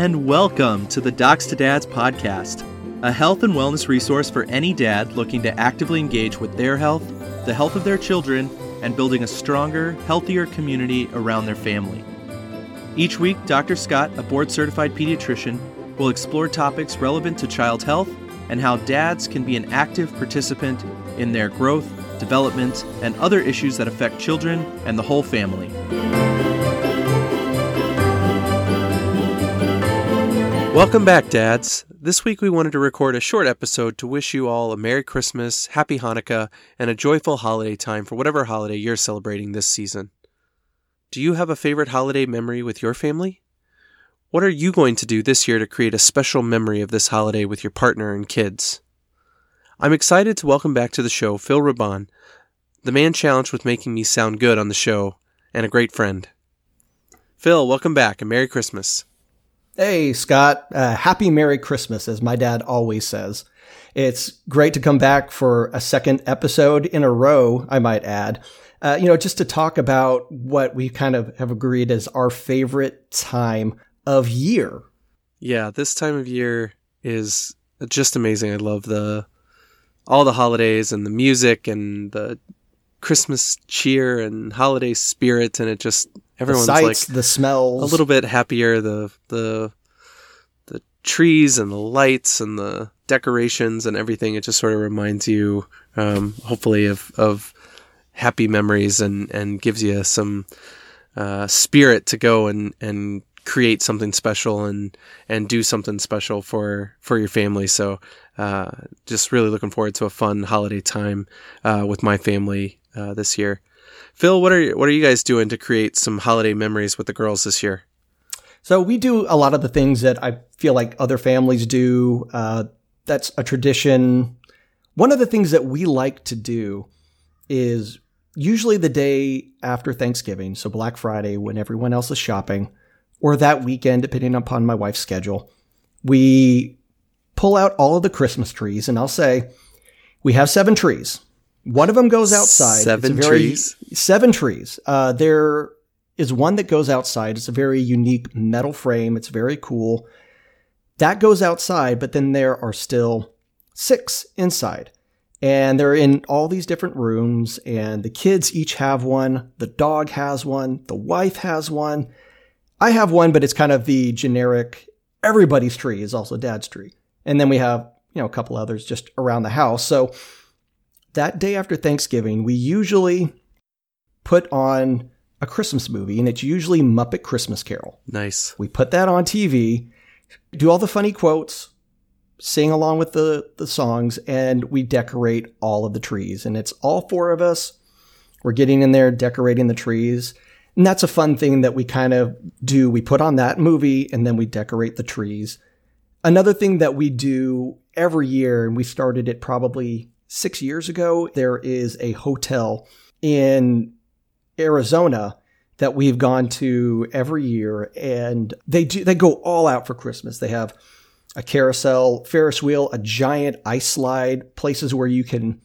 and welcome to the Docs to Dads podcast, a health and wellness resource for any dad looking to actively engage with their health, the health of their children, and building a stronger, healthier community around their family. Each week, Dr. Scott, a board certified pediatrician, will explore topics relevant to child health and how dads can be an active participant in their growth, development, and other issues that affect children and the whole family. Welcome back, dads. This week we wanted to record a short episode to wish you all a Merry Christmas, Happy Hanukkah, and a joyful holiday time for whatever holiday you're celebrating this season. Do you have a favorite holiday memory with your family? What are you going to do this year to create a special memory of this holiday with your partner and kids? I'm excited to welcome back to the show Phil Rabon, the man challenged with making me sound good on the show, and a great friend. Phil, welcome back and Merry Christmas. Hey, Scott. Uh, happy Merry Christmas, as my dad always says. It's great to come back for a second episode in a row, I might add. Uh, you know, just to talk about what we kind of have agreed is our favorite time of year. Yeah, this time of year is just amazing. I love the all the holidays and the music and the Christmas cheer and holiday spirit, and it just everyone's the sights, like the smells, a little bit happier. The the the trees and the lights and the decorations and everything. It just sort of reminds you, um, hopefully, of of happy memories and and gives you some uh, spirit to go and and create something special and and do something special for for your family. So uh, just really looking forward to a fun holiday time uh, with my family uh, this year. Phil, what are what are you guys doing to create some holiday memories with the girls this year? So we do a lot of the things that I feel like other families do. Uh, that's a tradition. One of the things that we like to do is usually the day after Thanksgiving, so Black Friday, when everyone else is shopping, or that weekend, depending upon my wife's schedule, we pull out all of the Christmas trees, and I'll say we have seven trees. One of them goes outside. Seven very, trees. Seven trees. Uh, there is one that goes outside. It's a very unique metal frame. It's very cool. That goes outside, but then there are still six inside. And they're in all these different rooms, and the kids each have one. The dog has one. The wife has one. I have one, but it's kind of the generic, everybody's tree is also dad's tree. And then we have, you know, a couple others just around the house. So that day after Thanksgiving, we usually put on a Christmas movie, and it's usually Muppet Christmas Carol. Nice. We put that on TV, do all the funny quotes, sing along with the, the songs, and we decorate all of the trees. And it's all four of us. We're getting in there, decorating the trees. And that's a fun thing that we kind of do. We put on that movie and then we decorate the trees. Another thing that we do every year, and we started it probably six years ago, there is a hotel in Arizona that we've gone to every year and they do they go all out for Christmas. They have a carousel, Ferris wheel, a giant ice slide, places where you can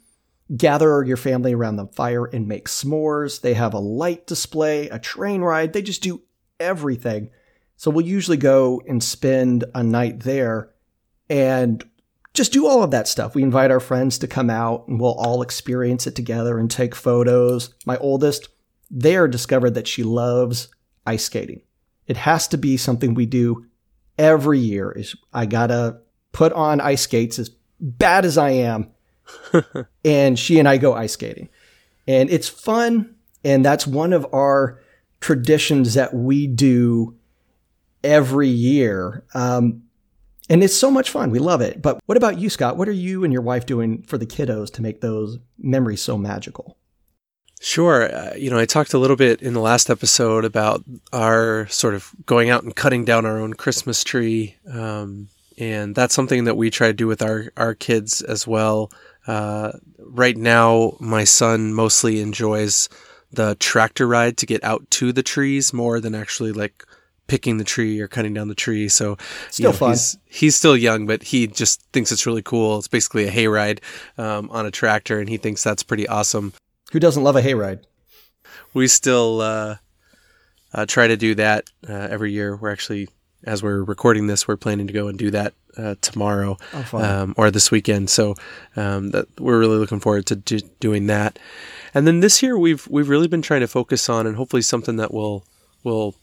gather your family around the fire and make s'mores. They have a light display, a train ride. They just do everything. So we'll usually go and spend a night there and just do all of that stuff. We invite our friends to come out and we'll all experience it together and take photos. My oldest, there discovered that she loves ice skating. It has to be something we do every year is I gotta put on ice skates as bad as I am. and she and I go ice skating. And it's fun. And that's one of our traditions that we do every year. Um, and it's so much fun. We love it. But what about you, Scott? What are you and your wife doing for the kiddos to make those memories so magical? Sure. Uh, you know, I talked a little bit in the last episode about our sort of going out and cutting down our own Christmas tree. Um, and that's something that we try to do with our, our kids as well. Uh, right now, my son mostly enjoys the tractor ride to get out to the trees more than actually like picking the tree or cutting down the tree. So still you know, fun. He's, he's, still young, but he just thinks it's really cool. It's basically a hayride um, on a tractor, and he thinks that's pretty awesome. Who doesn't love a hayride? We still uh, uh, try to do that uh, every year. We're actually as we're recording this, we're planning to go and do that uh, tomorrow Oh, um, or this weekend. So um, that we're really looking forward to do, doing that. And then this year, we've we've really been trying to focus on, and hopefully something that will will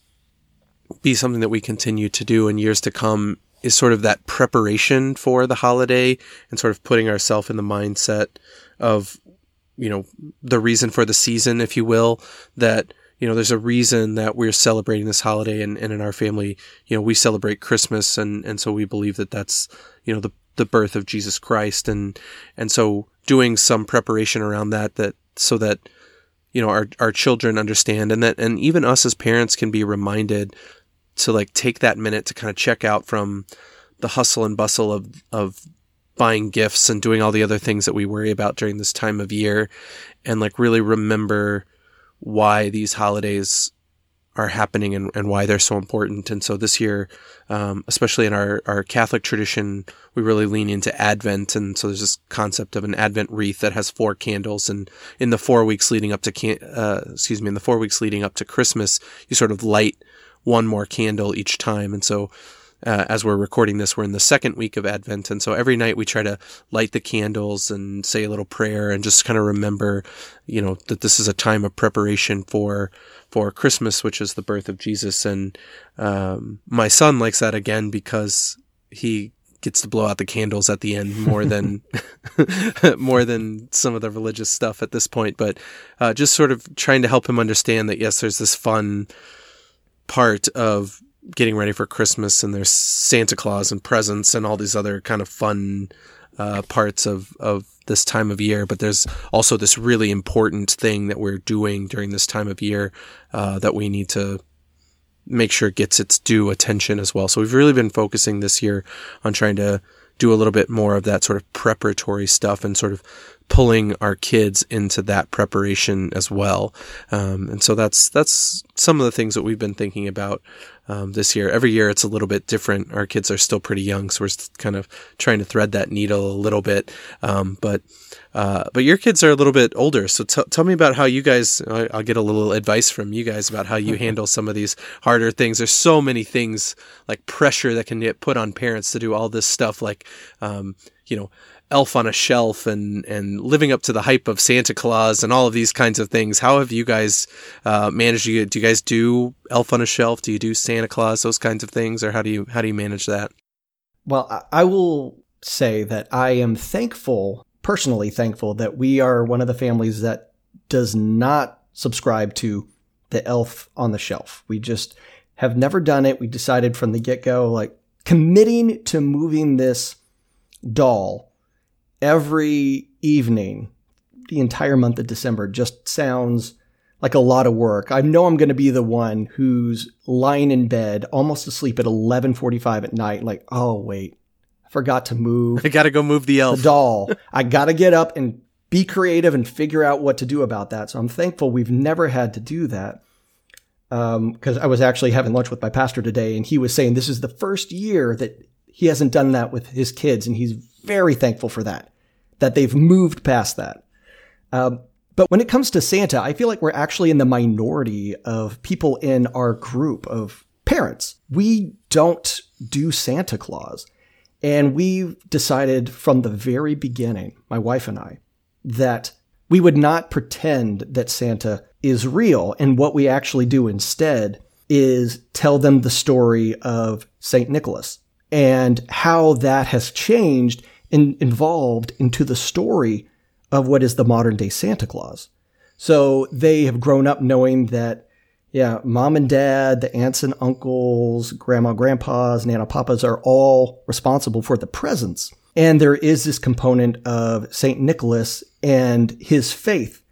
be something that we continue to do in years to come is sort of that preparation for the holiday and sort of putting ourselves in the mindset of you know the reason for the season if you will that you know there's a reason that we're celebrating this holiday and, and in our family you know we celebrate christmas and and so we believe that that's you know the the birth of jesus christ. And and so doing some preparation around that that so that you know our our children understand and that and even us as parents can be reminded to like take that minute to kind of check out from the hustle and bustle of of buying gifts and doing all the other things that we worry about during this time of year and like really remember why these holidays are happening and, and why they're so important. And so this year, um, especially in our, our Catholic tradition, we really lean into Advent. And so there's this concept of an Advent wreath that has four candles. And in the four weeks leading up to, can- uh, excuse me, in the four weeks leading up to Christmas, you sort of light one more candle each time. And so uh, as we're recording this, we're in the second week of Advent. And so every night we try to light the candles and say a little prayer and just kind of remember, you know, that this is a time of preparation for, for Christmas, which is the birth of Jesus. And, um, my son likes that again because he gets to blow out the candles at the end more than, more than some of the religious stuff at this point. But, uh, just sort of trying to help him understand that yes, there's this fun part of getting ready for Christmas and there's Santa Claus and presents and all these other kind of fun uh, parts of, of this time of year. But there's also this really important thing that we're doing during this time of year uh, that we need to make sure it gets its due attention as well. So we've really been focusing this year on trying to do a little bit more of that sort of preparatory stuff and sort of pulling our kids into that preparation as well. Um, and so that's that's some of the things that we've been thinking about um, this year. Every year it's a little bit different. Our kids are still pretty young, so we're kind of trying to thread that needle a little bit. Um, but uh, but your kids are a little bit older, so t- tell me about how you guys. I'll get a little advice from you guys about how you handle some of these harder things. There's so many things like pressure that can get put on parents to do all this stuff, like um, you know elf on a shelf and and living up to the hype of Santa Claus and all of these kinds of things. How have you guys uh, managed? Do you, do you guys do elf on a shelf? Do you do Santa Claus? Those kinds of things, or how do you how do you manage that? Well, I will say that I am thankful, personally thankful, that we are one of the families that does not subscribe to the elf on the shelf. We just have never done it. We decided from the get go, like committing to moving this doll every evening, the entire month of December just sounds like a lot of work. I know I'm going to be the one who's lying in bed, almost asleep at 11:45 at night, like, oh wait, I forgot to move. I got to go move the elf. The doll. I got to get up and be creative and figure out what to do about that. So I'm thankful we've never had to do that. Because um, I was actually having lunch with my pastor today, and he was saying this is the first year that he hasn't done that with his kids, and he's very thankful for that that they've moved past that. Um, but when it comes to Santa, I feel like we're actually in the minority of people in our group of parents. We don't do Santa Claus. And we decided from the very beginning, my wife and I, that we would not pretend that Santa is real. And what we actually do instead is tell them the story of St. Nicholas and how that has changed in, involved into the story of what is the modern day Santa Claus. So they have grown up knowing that, yeah, mom and dad, the aunts and uncles, grandma, grandpas, nana, papas are all responsible for the presents. And there is this component of St. Nicholas and his faith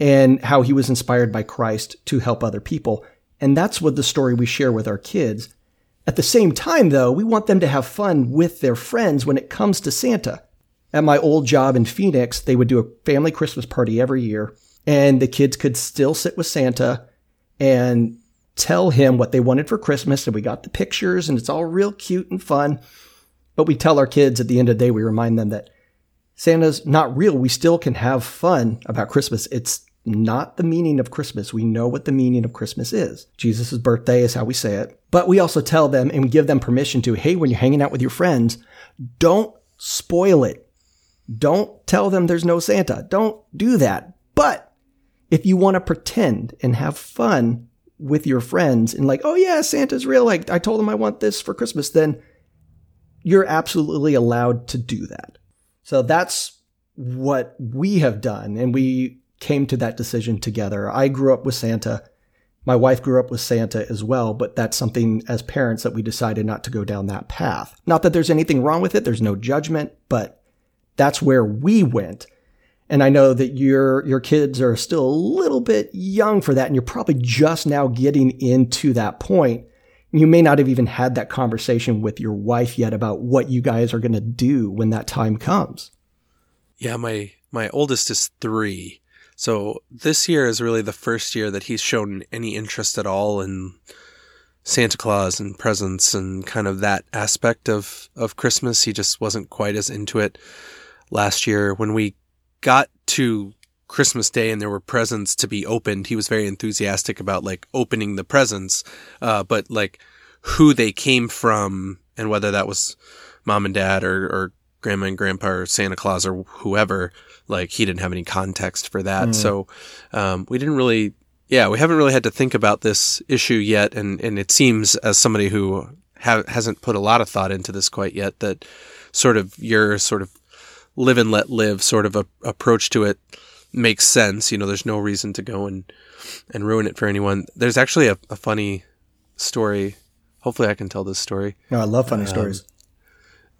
and how he was inspired by Christ to help other people. And that's what the story we share with our kids. At the same time, though, we want them to have fun with their friends when it comes to Santa. At my old job in Phoenix, they would do a family Christmas party every year, and the kids could still sit with Santa and tell him what they wanted for Christmas. And we got the pictures, and it's all real cute and fun. But we tell our kids at the end of the day, we remind them that Santa's not real. We still can have fun about Christmas. It's not the meaning of Christmas. We know what the meaning of Christmas is. Jesus' birthday is how we say it. But we also tell them and we give them permission to, hey, when you're hanging out with your friends, don't spoil it. Don't tell them there's no Santa. Don't do that. But if you want to pretend and have fun with your friends and like, oh yeah, Santa's real. Like I told them I want this for Christmas, then you're absolutely allowed to do that. So that's what we have done. And we came to that decision together. I grew up with Santa. My wife grew up with Santa as well, but that's something as parents that we decided not to go down that path. Not that there's anything wrong with it. There's no judgment, but that's where we went. And I know that your, your kids are still a little bit young for that. And you're probably just now getting into that point. You may not have even had that conversation with your wife yet about what you guys are going to do when that time comes. Yeah, my my oldest is 3. So this year is really the first year that he's shown any interest at all in Santa Claus and presents and kind of that aspect of of Christmas. He just wasn't quite as into it last year when we got to Christmas Day and there were presents to be opened, he was very enthusiastic about like opening the presents, uh, but like who they came from and whether that was mom and dad or, or grandma and grandpa or Santa Claus or whoever, like he didn't have any context for that. Mm. So, um, we didn't really, yeah, we haven't really had to think about this issue yet. And, and it seems as somebody who ha- hasn't put a lot of thought into this quite yet that sort of your sort of live and let live sort of a, approach to it makes sense. You know, there's no reason to go and and ruin it for anyone. There's actually a, a funny story. Hopefully, I can tell this story. No, I love funny um, stories.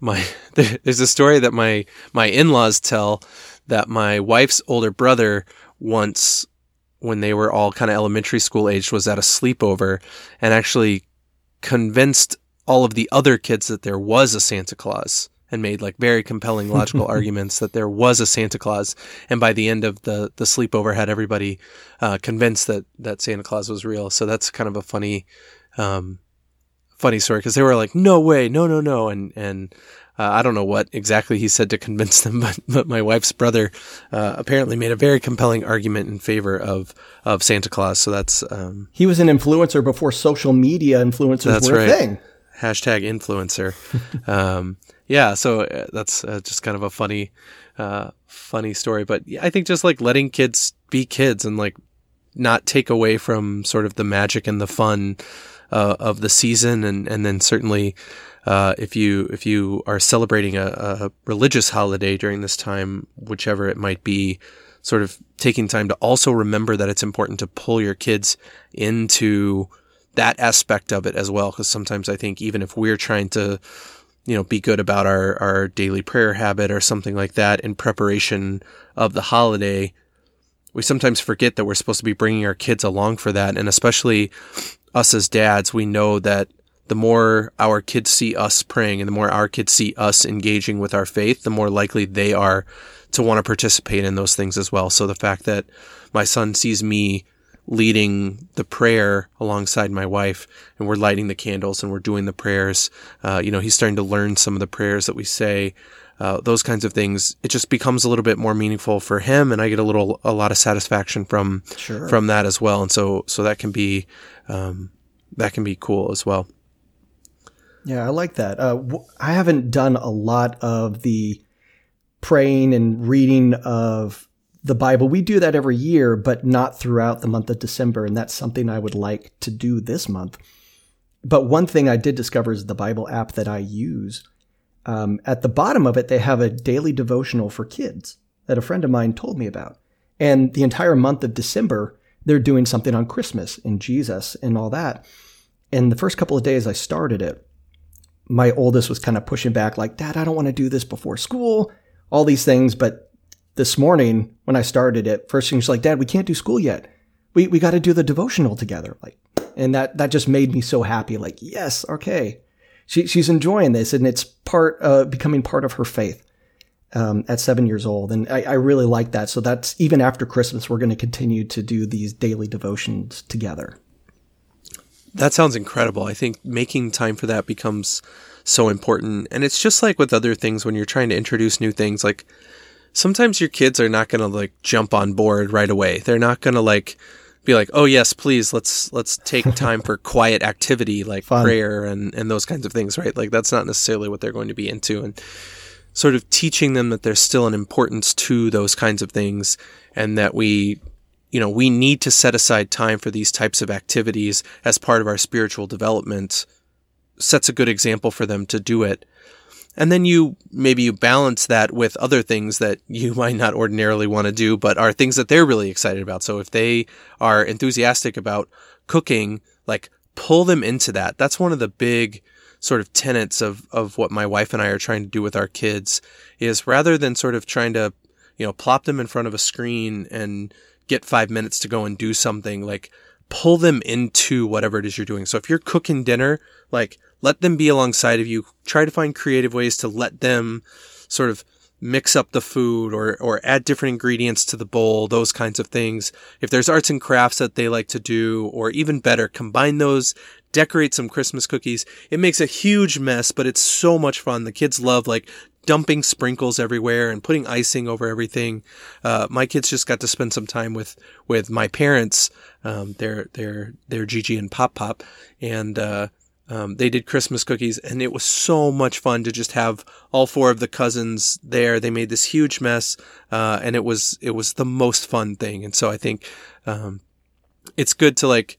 My there's a story that my my in-laws tell that my wife's older brother once when they were all kind of elementary school age was at a sleepover and actually convinced all of the other kids that there was a Santa Claus and made like very compelling logical arguments that there was a Santa Claus. And by the end of the, the sleepover had everybody, uh, convinced that, that Santa Claus was real. So that's kind of a funny, um, funny story because they were like, no way, no, no, no. And, and, uh, I don't know what exactly he said to convince them, but, but my wife's brother, uh, apparently made a very compelling argument in favor of, of Santa Claus. So that's, um, he was an influencer before social media influencers were right. a thing. Hashtag influencer. um, yeah, so uh, that's uh, just kind of a funny, uh, funny story. But I think just like letting kids be kids and like not take away from sort of the magic and the fun uh, of the season, and and then certainly. Uh, if you if you are celebrating a, a religious holiday during this time, whichever it might be, sort of taking time to also remember that it's important to pull your kids into that aspect of it as well. Because sometimes I think even if we're trying to you know, be good about our, our daily prayer habit or something like that in preparation of the holiday, we sometimes forget that we're supposed to be bringing our kids along for that. And especially us as dads, we know that the more our kids see us praying and the more our kids see us engaging with our faith, the more likely they are to want to participate in those things as well. So the fact that my son sees me leading the prayer alongside my wife and we're lighting the candles and we're doing the prayers. Uh, you know, he's starting to learn some of the prayers that we say. Uh, those kinds of things, it just becomes a little bit more meaningful for him, and I get a little, a lot of satisfaction from sure. from that as well. And so, so that can be, um, that can be cool as well. Yeah, I like that. Uh, I haven't done a lot of the praying and reading of the Bible. We do that every year, but not throughout the month of December. And that's something I would like to do this month. But one thing I did discover is the Bible app that I use. Um, at the bottom of it, they have a daily devotional for kids that a friend of mine told me about. And the entire month of December, they're doing something on Christmas and Jesus and all that. And the first couple of days I started it, my oldest was kind of pushing back, like, Dad, I don't want to do this before school, all these things. But this morning when I started it, first thing she's like, Dad, we can't do school yet. We we got to do the devotional together. Like, and that that just made me so happy. Like, yes, okay, she she's enjoying this, and it's part uh, becoming part of her faith. Um, at seven years old, and I, I really like that. So that's even after Christmas, we're going to continue to do these daily devotions together. That sounds incredible. I think making time for that becomes so important. And it's just like with other things when you're trying to introduce new things, like sometimes your kids are not going to like jump on board right away. They're not going to like be like, "Oh yes, please, let's let's take time for quiet activity like Fun. prayer and and those kinds of things," right? Like that's not necessarily what they're going to be into and sort of teaching them that there's still an importance to those kinds of things and that we you know, we need to set aside time for these types of activities as part of our spiritual development sets a good example for them to do it. And then you maybe you balance that with other things that you might not ordinarily want to do, but are things that they're really excited about. So if they are enthusiastic about cooking, like pull them into that. That's one of the big sort of tenets of, of what my wife and I are trying to do with our kids is rather than sort of trying to, you know, plop them in front of a screen and get five minutes to go and do something, like pull them into whatever it is you're doing. So if you're cooking dinner, like let them be alongside of you. Try to find creative ways to let them sort of mix up the food or, or add different ingredients to the bowl, those kinds of things. If there's arts and crafts that they like to do, or even better, combine those, decorate some Christmas cookies. It makes a huge mess, but it's so much fun. The kids love like dumping sprinkles everywhere and putting icing over everything. Uh, my kids just got to spend some time with, with my parents. Um, they're, they're, they're Gigi and Pop Pop. And, uh, um, they did Christmas cookies and it was so much fun to just have all four of the cousins there. They made this huge mess, uh, and it was, it was the most fun thing. And so I think, um, it's good to like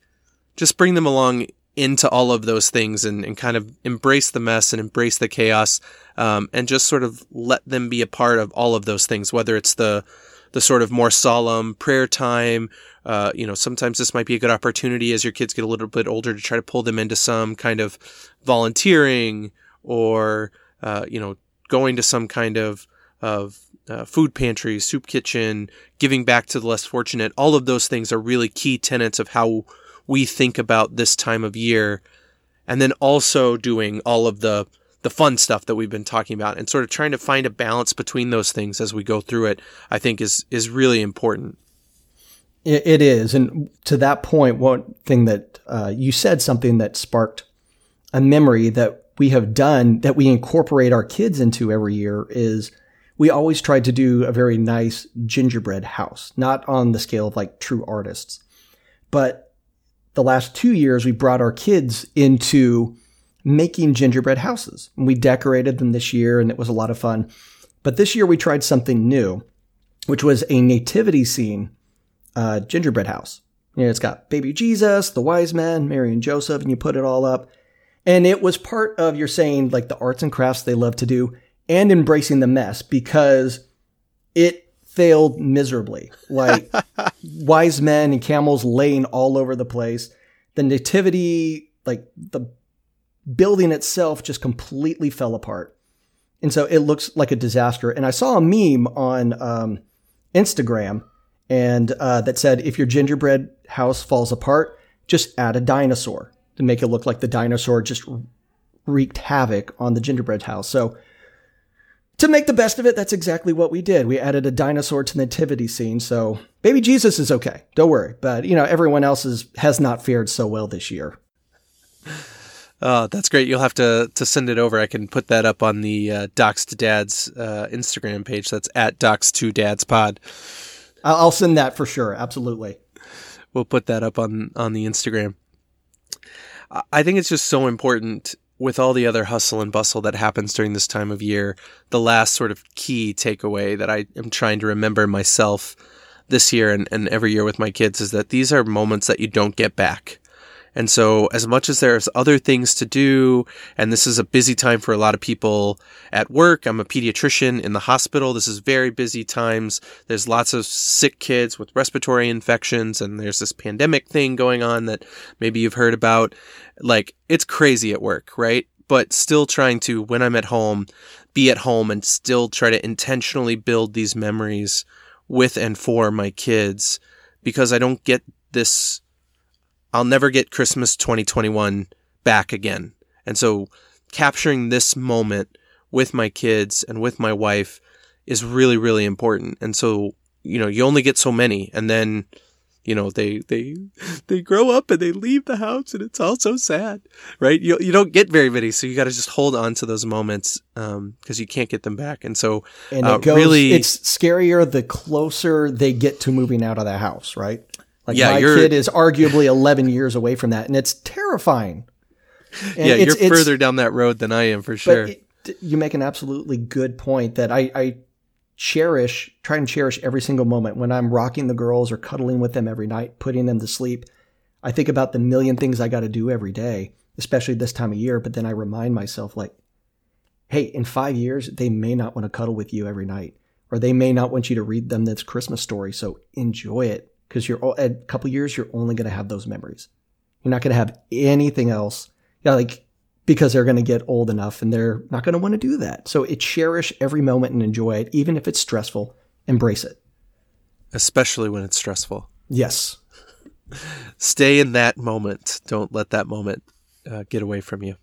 just bring them along into all of those things and, and kind of embrace the mess and embrace the chaos, um, and just sort of let them be a part of all of those things, whether it's the, the sort of more solemn prayer time. Uh, you know, sometimes this might be a good opportunity as your kids get a little bit older to try to pull them into some kind of volunteering or, uh, you know, going to some kind of, of uh, food pantry, soup kitchen, giving back to the less fortunate. All of those things are really key tenets of how we think about this time of year. And then also doing all of the the fun stuff that we've been talking about and sort of trying to find a balance between those things as we go through it, I think is, is really important. It is. And to that point, one thing that uh, you said something that sparked a memory that we have done that we incorporate our kids into every year is we always tried to do a very nice gingerbread house, not on the scale of like true artists. But the last two years, we brought our kids into making gingerbread houses. We decorated them this year and it was a lot of fun. But this year we tried something new, which was a nativity scene uh, gingerbread house. You know, it's got baby Jesus, the wise men, Mary and Joseph, and you put it all up. And it was part of you're saying like the arts and crafts they love to do and embracing the mess because it failed miserably. Like wise men and camels laying all over the place. The nativity, like the building itself just completely fell apart. And so it looks like a disaster. And I saw a meme on um, Instagram and uh, that said, if your gingerbread house falls apart, just add a dinosaur to make it look like the dinosaur just wreaked havoc on the gingerbread house. So to make the best of it, that's exactly what we did. We added a dinosaur to the nativity scene. So baby Jesus is okay. Don't worry. But you know, everyone else is, has not fared so well this year. Oh, that's great. You'll have to to send it over. I can put that up on the uh, Docs to Dads uh, Instagram page. That's at Docs to Dads Pod. I'll send that for sure. Absolutely. We'll put that up on on the Instagram. I think it's just so important with all the other hustle and bustle that happens during this time of year. The last sort of key takeaway that I am trying to remember myself this year and, and every year with my kids is that these are moments that you don't get back. And so as much as there's other things to do, and this is a busy time for a lot of people at work, I'm a pediatrician in the hospital. This is very busy times. There's lots of sick kids with respiratory infections and there's this pandemic thing going on that maybe you've heard about. Like it's crazy at work, right? But still trying to, when I'm at home, be at home and still try to intentionally build these memories with and for my kids because I don't get this I'll never get Christmas 2021 back again. And so capturing this moment with my kids and with my wife is really, really important. And so, you know, you only get so many and then you know they they they grow up and they leave the house and it's all so sad right you, you don't get very many so you got to just hold on to those moments because um, you can't get them back and so and uh, it goes, really it's scarier the closer they get to moving out of the house right like yeah, my kid is arguably 11 years away from that and it's terrifying and yeah it's, you're it's, further down that road than i am for sure it, you make an absolutely good point that I, I cherish, try and cherish every single moment when I'm rocking the girls or cuddling with them every night, putting them to sleep. I think about the million things I got to do every day, especially this time of year. But then I remind myself, like, hey, in five years, they may not want to cuddle with you every night, or they may not want you to read them this Christmas story. So enjoy it because you're a couple years, you're only going to have those memories. You're not going to have anything else. Yeah, like because they're going to get old enough and they're not going to want to do that. So it cherish every moment and enjoy it, even if it's stressful. Embrace it, especially when it's stressful. Yes. Stay in that moment. Don't let that moment uh, get away from you.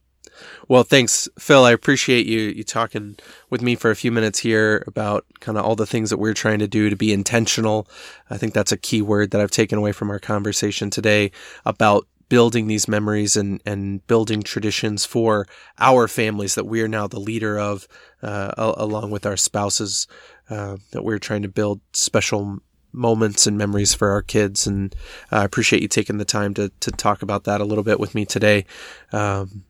Well, thanks, Phil. I appreciate you you talking with me for a few minutes here about kind of all the things that we're trying to do to be intentional. I think that's a key word that I've taken away from our conversation today about building these memories and, and building traditions for our families that we are now the leader of, uh, along with our spouses, uh, that we're trying to build special moments and memories for our kids. And I appreciate you taking the time to, to talk about that a little bit with me today. Um,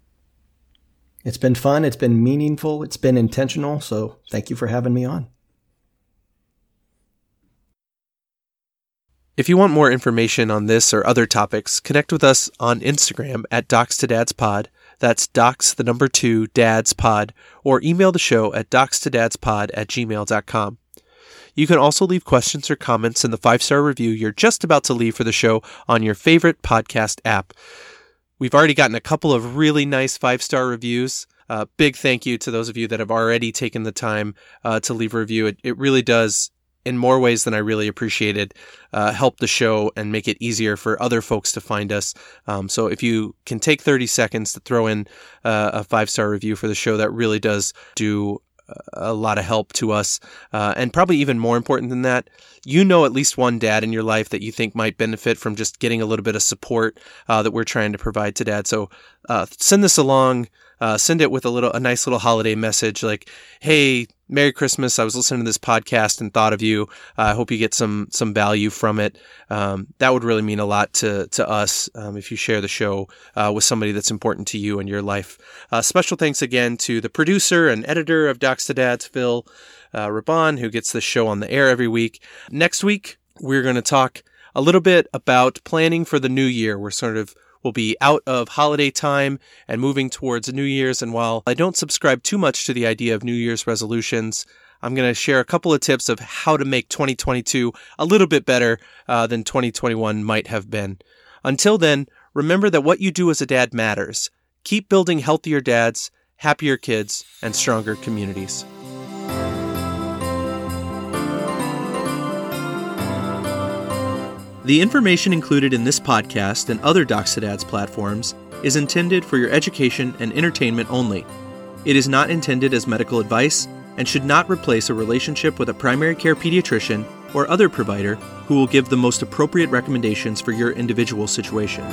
it's been fun. It's been meaningful. It's been intentional. So thank you for having me on. If you want more information on this or other topics, connect with us on Instagram at Docs to Dads Pod. That's Docs the number two Dads Pod, or email the show at Docs to Dads Pod at gmail.com. You can also leave questions or comments in the five star review you're just about to leave for the show on your favorite podcast app. We've already gotten a couple of really nice five star reviews. Uh, big thank you to those of you that have already taken the time uh, to leave a review. It, it really does in more ways than I really appreciated, uh, help the show and make it easier for other folks to find us. Um, so if you can take 30 seconds to throw in uh, a five star review for the show, that really does do a lot of help to us. Uh, and probably even more important than that, you know at least one dad in your life that you think might benefit from just getting a little bit of support uh, that we're trying to provide to dad. So uh, send this along. Uh, send it with a little, a nice little holiday message like, "Hey, Merry Christmas. I was listening to this podcast and thought of you. Uh, I hope you get some some value from it. Um, that would really mean a lot to to us um, if you share the show uh, with somebody that's important to you in your life. Uh, special thanks again to the producer and editor of Docs to Dads, Phil uh, Rabon, who gets the show on the air every week. Next week, we're going to talk a little bit about planning for the new year. We're sort of will be out of holiday time and moving towards New Year's. And while I don't subscribe too much to the idea of New Year's resolutions, I'm going to share a couple of tips of how to make 2022 a little bit better uh, than 2021 might have been. Until then, remember that what you do as a dad matters. Keep building healthier dads, happier kids, and stronger communities. The information included in this podcast and other Docs to Dads platforms is intended for your education and entertainment only. It is not intended as medical advice and should not replace a relationship with a primary care pediatrician or other provider who will give the most appropriate recommendations for your individual situation.